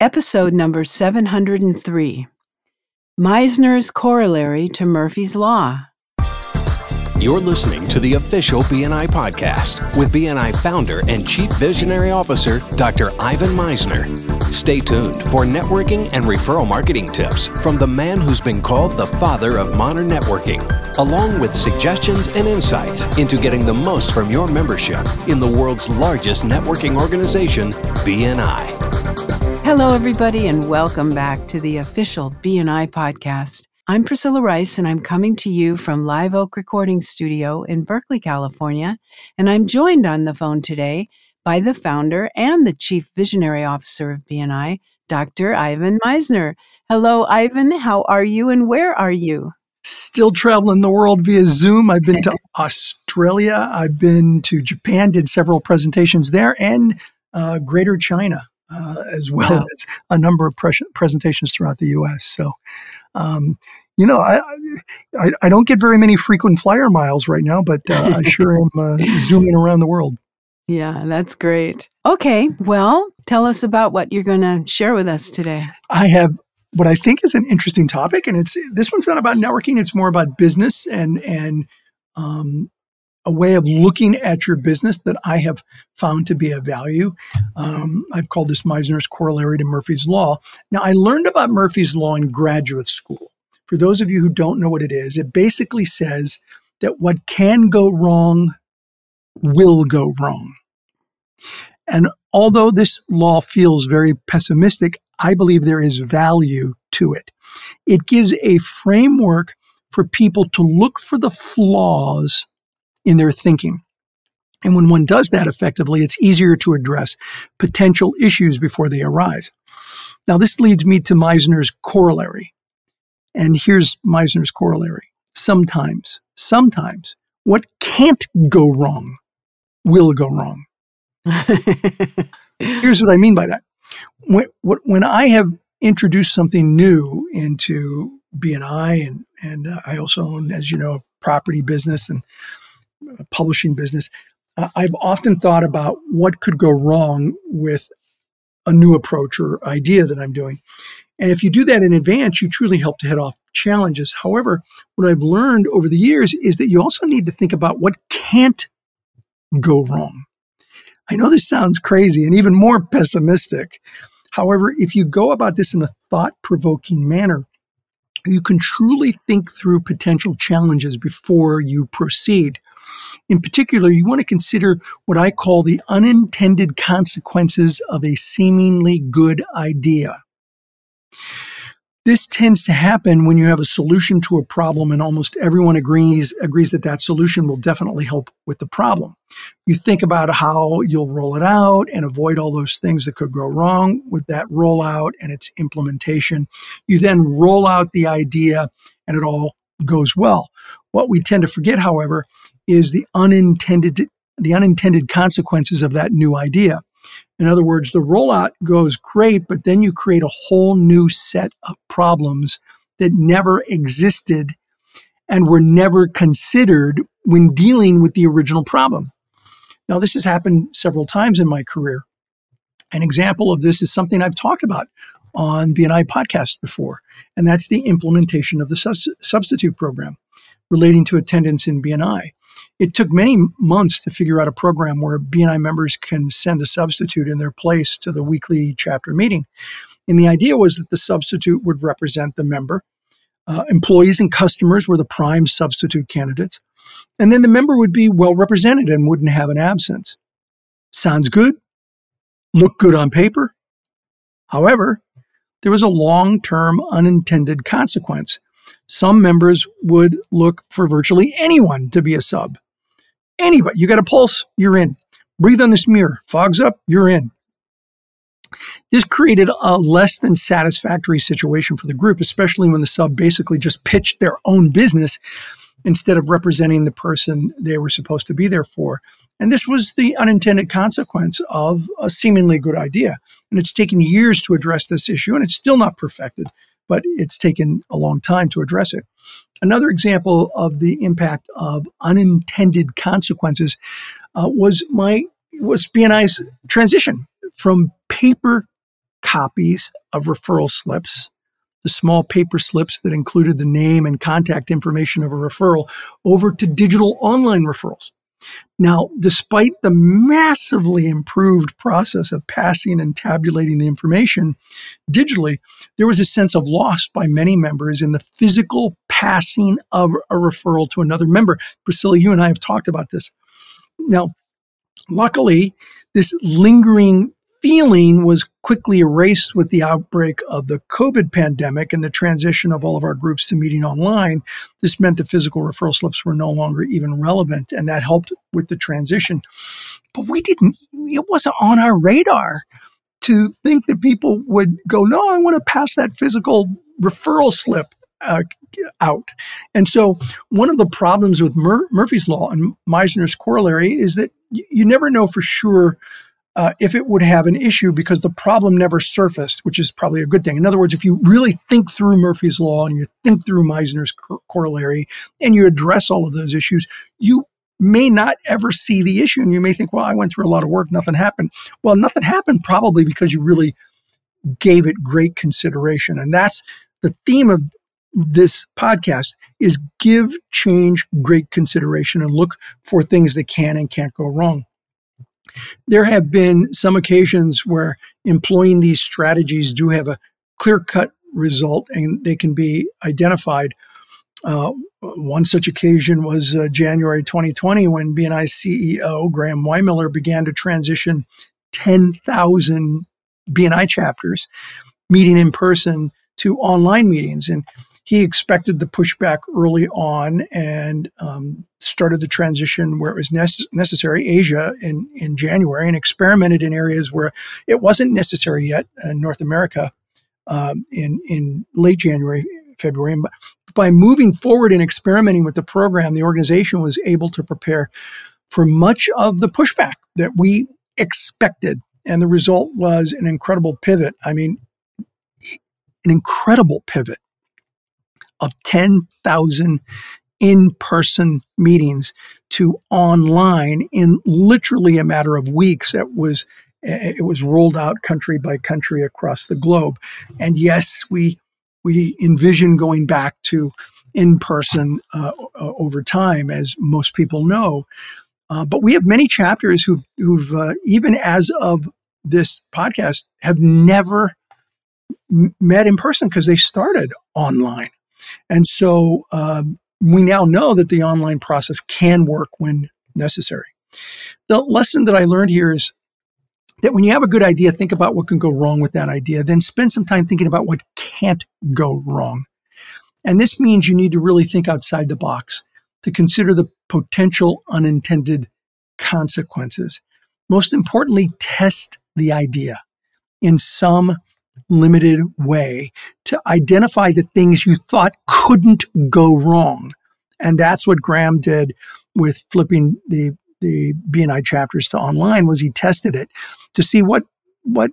episode number 703 Misner's Corollary to Murphy's Law. You're listening to the official BNI podcast with BNI founder and chief visionary officer, Dr. Ivan Meisner. Stay tuned for networking and referral marketing tips from the man who's been called the father of modern networking, along with suggestions and insights into getting the most from your membership in the world's largest networking organization, BNI. Hello, everybody, and welcome back to the official BNI podcast. I'm Priscilla Rice, and I'm coming to you from Live Oak Recording Studio in Berkeley, California. And I'm joined on the phone today by the founder and the chief visionary officer of BNI, Dr. Ivan Misner. Hello, Ivan. How are you, and where are you? Still traveling the world via Zoom. I've been to Australia. I've been to Japan, did several presentations there, and uh, Greater China uh, as well wow. as a number of pres- presentations throughout the U.S. So, um, you know, I, I, I don't get very many frequent flyer miles right now, but uh, I sure am uh, zooming around the world. Yeah, that's great. Okay, well, tell us about what you're going to share with us today. I have what I think is an interesting topic, and it's this one's not about networking; it's more about business and and um, a way of looking at your business that I have found to be of value. Um, I've called this Misner's corollary to Murphy's Law. Now, I learned about Murphy's Law in graduate school. For those of you who don't know what it is, it basically says that what can go wrong will go wrong. And although this law feels very pessimistic, I believe there is value to it. It gives a framework for people to look for the flaws in their thinking. And when one does that effectively, it's easier to address potential issues before they arise. Now, this leads me to Misner's corollary. And here's Misner's corollary. Sometimes, sometimes, what can't go wrong will go wrong. here's what I mean by that. When, when I have introduced something new into BNI, and, and uh, I also own, as you know, a property business and publishing business, I've often thought about what could go wrong with a new approach or idea that I'm doing. And if you do that in advance, you truly help to head off challenges. However, what I've learned over the years is that you also need to think about what can't go wrong. I know this sounds crazy and even more pessimistic. However, if you go about this in a thought provoking manner, you can truly think through potential challenges before you proceed. In particular, you want to consider what I call the unintended consequences of a seemingly good idea. This tends to happen when you have a solution to a problem and almost everyone agrees agrees that that solution will definitely help with the problem. You think about how you'll roll it out and avoid all those things that could go wrong with that rollout and its implementation. You then roll out the idea and it all goes well. What we tend to forget, however, is the unintended the unintended consequences of that new idea. In other words, the rollout goes great, but then you create a whole new set of problems that never existed and were never considered when dealing with the original problem. Now, this has happened several times in my career. An example of this is something I've talked about on BNI podcast before, and that's the implementation of the substitute program relating to attendance in BNI. It took many months to figure out a program where BNI members can send a substitute in their place to the weekly chapter meeting. And the idea was that the substitute would represent the member. Uh, employees and customers were the prime substitute candidates. And then the member would be well represented and wouldn't have an absence. Sounds good? Look good on paper? However, there was a long term unintended consequence some members would look for virtually anyone to be a sub. Anybody, you got a pulse, you're in. Breathe on this mirror, fogs up, you're in. This created a less than satisfactory situation for the group, especially when the sub basically just pitched their own business instead of representing the person they were supposed to be there for. And this was the unintended consequence of a seemingly good idea. And it's taken years to address this issue, and it's still not perfected but it's taken a long time to address it. Another example of the impact of unintended consequences uh, was my was BNI's transition from paper copies of referral slips, the small paper slips that included the name and contact information of a referral, over to digital online referrals. Now, despite the massively improved process of passing and tabulating the information digitally, there was a sense of loss by many members in the physical passing of a referral to another member. Priscilla, you and I have talked about this. Now, luckily, this lingering feeling was quickly erased with the outbreak of the COVID pandemic and the transition of all of our groups to meeting online. This meant the physical referral slips were no longer even relevant, and that helped with the transition. But we didn't, it wasn't on our radar to think that people would go, no, I want to pass that physical referral slip uh, out. And so, one of the problems with Mur- Murphy's Law and Misner's corollary is that you never know for sure uh, if it would have an issue because the problem never surfaced, which is probably a good thing. In other words, if you really think through Murphy's Law and you think through Misner's corollary and you address all of those issues, you may not ever see the issue. And you may think, well, I went through a lot of work, nothing happened. Well, nothing happened probably because you really gave it great consideration. And that's the theme of this podcast is give change great consideration and look for things that can and can't go wrong. There have been some occasions where employing these strategies do have a clear cut result and they can be identified. Uh, one such occasion was uh, January 2020 when BNI CEO Graham Weihmiller began to transition 10,000 BNI chapters meeting in person to online meetings. And he expected the pushback early on and um, started the transition where it was nece- necessary, Asia in, in January, and experimented in areas where it wasn't necessary yet in North America um, in, in late January, February. And by moving forward and experimenting with the program, the organization was able to prepare for much of the pushback that we expected. And the result was an incredible pivot. I mean, an incredible pivot of 10,000 in person meetings to online in literally a matter of weeks. It was it was rolled out country by country across the globe. And yes, we we envision going back to in person uh, over time, as most people know. Uh, but we have many chapters who've, who've uh, even as of this podcast, have never m- met in person because they started online. And so um, we now know that the online process can work when necessary. The lesson that I learned here is that when you have a good idea, think about what can go wrong with that idea, then spend some time thinking about what can't go wrong. And this means you need to really think outside the box to consider the potential unintended consequences. Most importantly, test the idea in some limited way to identify the things you thought couldn't go wrong. And that's what Graham did with flipping the the BNI chapters to online was he tested it to see what what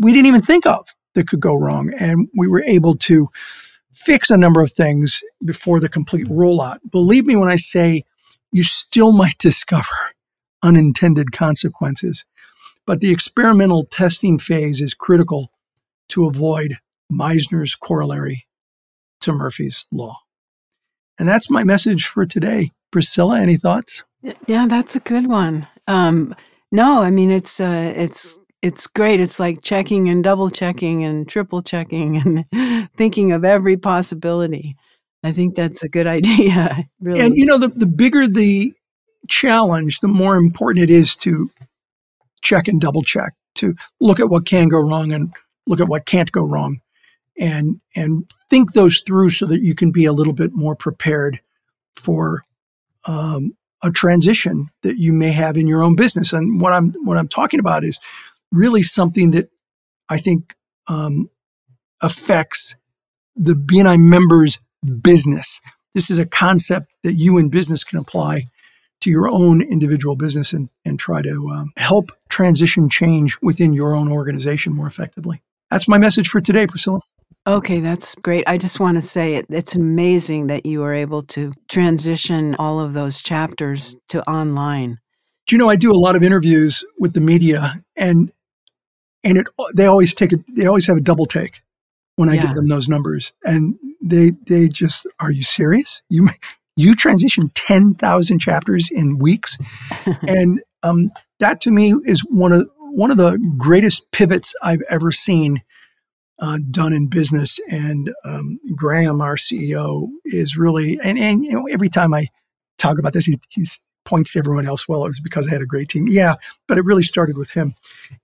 we didn't even think of that could go wrong. And we were able to fix a number of things before the complete rollout. Believe me when I say you still might discover unintended consequences. But the experimental testing phase is critical to avoid Misner's corollary to Murphy's Law. And that's my message for today. Priscilla, any thoughts? Yeah, that's a good one. Um, no, I mean it's uh, it's it's great. It's like checking and double checking and triple checking and thinking of every possibility. I think that's a good idea. Really. And you know, the, the bigger the challenge, the more important it is to check and double check, to look at what can go wrong and look at what can't go wrong and and think those through so that you can be a little bit more prepared for um, a transition that you may have in your own business. And what I'm what I'm talking about is really something that I think um, affects the BNI members' business. This is a concept that you in business can apply to your own individual business and, and try to um, help transition change within your own organization more effectively. That's my message for today, Priscilla. Okay, that's great. I just want to say it, it's amazing that you were able to transition all of those chapters to online. Do you know I do a lot of interviews with the media and and it they always take a they always have a double take when I Yeah. give them those numbers, and they they just are you serious? You you transition ten thousand chapters in weeks, and um, that to me is one of one of the greatest pivots I've ever seen uh, done in business. And um, Graham, our CEO, is really and and you know every time I talk about this, he he's points to everyone else. Well, it was because I had a great team. Yeah, but it really started with him,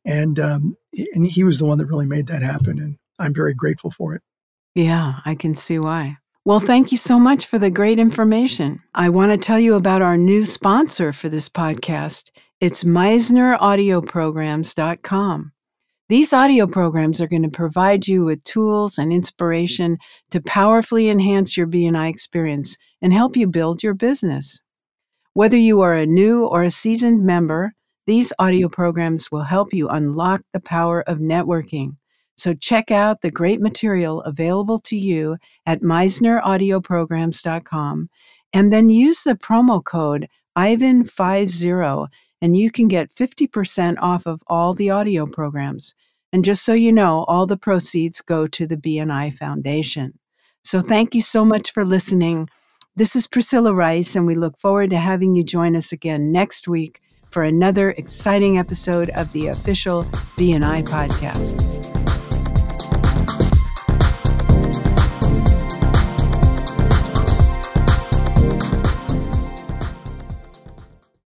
and um, and he was the one that really made that happen. And I'm very grateful for it. Yeah, I can see why. Well, thank you so much for the great information. I want to tell you about our new sponsor for this podcast. It's MisnerAudioprograms.com. These audio programs are going to provide you with tools and inspiration to powerfully enhance your BNI experience and help you build your business. Whether you are a new or a seasoned member, these audio programs will help you unlock the power of networking. So check out the great material available to you at MisnerAudioprograms.com and then use the promo code IVAN50 and you can get 50% off of all the audio programs. And just so you know, all the proceeds go to the BNI Foundation. So thank you so much for listening. This is Priscilla Rice, and we look forward to having you join us again next week for another exciting episode of the official BNI podcast.